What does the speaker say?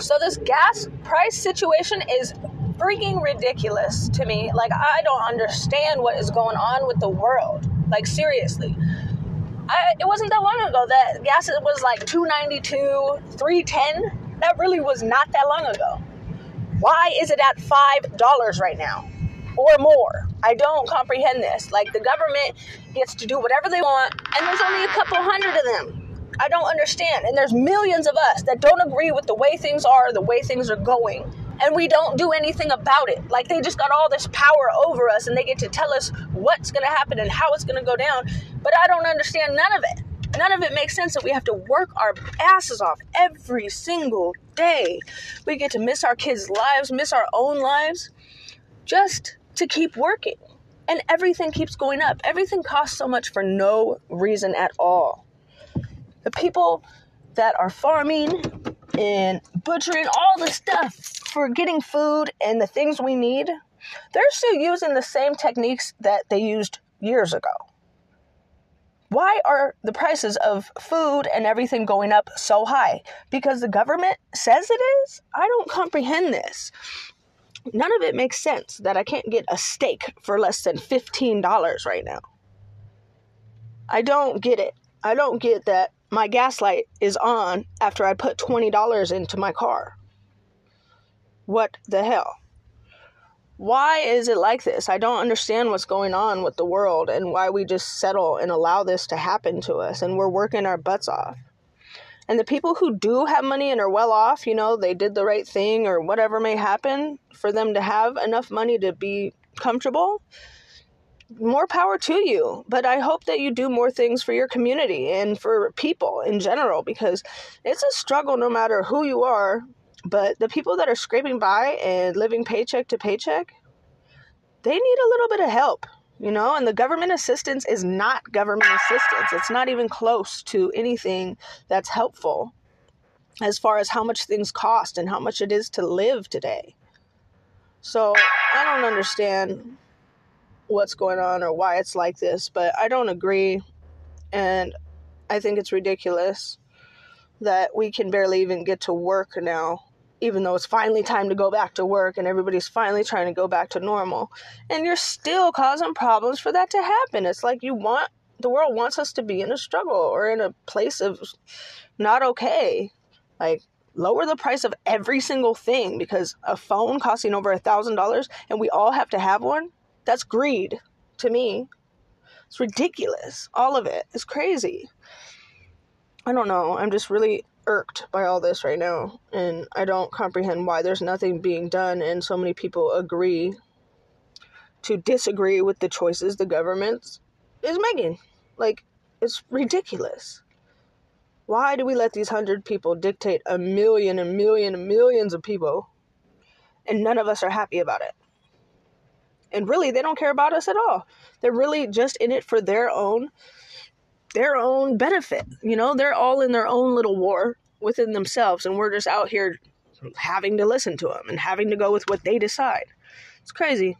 So this gas price situation is freaking ridiculous to me. Like I don't understand what is going on with the world. Like seriously. I, it wasn't that long ago that gas was like 292, 310. That really was not that long ago. Why is it at $5 right now or more? I don't comprehend this. Like the government gets to do whatever they want and there's only a couple hundred of them. I don't understand. And there's millions of us that don't agree with the way things are, the way things are going. And we don't do anything about it. Like they just got all this power over us and they get to tell us what's going to happen and how it's going to go down. But I don't understand none of it. None of it makes sense that we have to work our asses off every single day. We get to miss our kids' lives, miss our own lives, just to keep working. And everything keeps going up. Everything costs so much for no reason at all the people that are farming and butchering all the stuff for getting food and the things we need, they're still using the same techniques that they used years ago. Why are the prices of food and everything going up so high? Because the government says it is? I don't comprehend this. None of it makes sense that I can't get a steak for less than $15 right now. I don't get it. I don't get that my gas light is on after I put $20 into my car. What the hell? Why is it like this? I don't understand what's going on with the world and why we just settle and allow this to happen to us and we're working our butts off. And the people who do have money and are well off, you know, they did the right thing or whatever may happen for them to have enough money to be comfortable, more power to you. But I hope that you do more things for your community and for people in general because it's a struggle no matter who you are. But the people that are scraping by and living paycheck to paycheck, they need a little bit of help, you know? And the government assistance is not government assistance, it's not even close to anything that's helpful as far as how much things cost and how much it is to live today. So I don't understand what's going on or why it's like this, but I don't agree. And I think it's ridiculous that we can barely even get to work now, even though it's finally time to go back to work and everybody's finally trying to go back to normal. And you're still causing problems for that to happen. It's like you want the world wants us to be in a struggle or in a place of not okay. Like, lower the price of every single thing because a phone costing over a thousand dollars and we all have to have one that's greed to me. It's ridiculous. All of it is crazy. I don't know. I'm just really irked by all this right now. And I don't comprehend why there's nothing being done and so many people agree to disagree with the choices the government is making. Like, it's ridiculous. Why do we let these hundred people dictate a million, a million, a millions of people and none of us are happy about it? And really they don't care about us at all. They're really just in it for their own their own benefit you know? They're all in their own little war within themselves and we're just out here having to listen to them and having to go with what they decide. It's crazy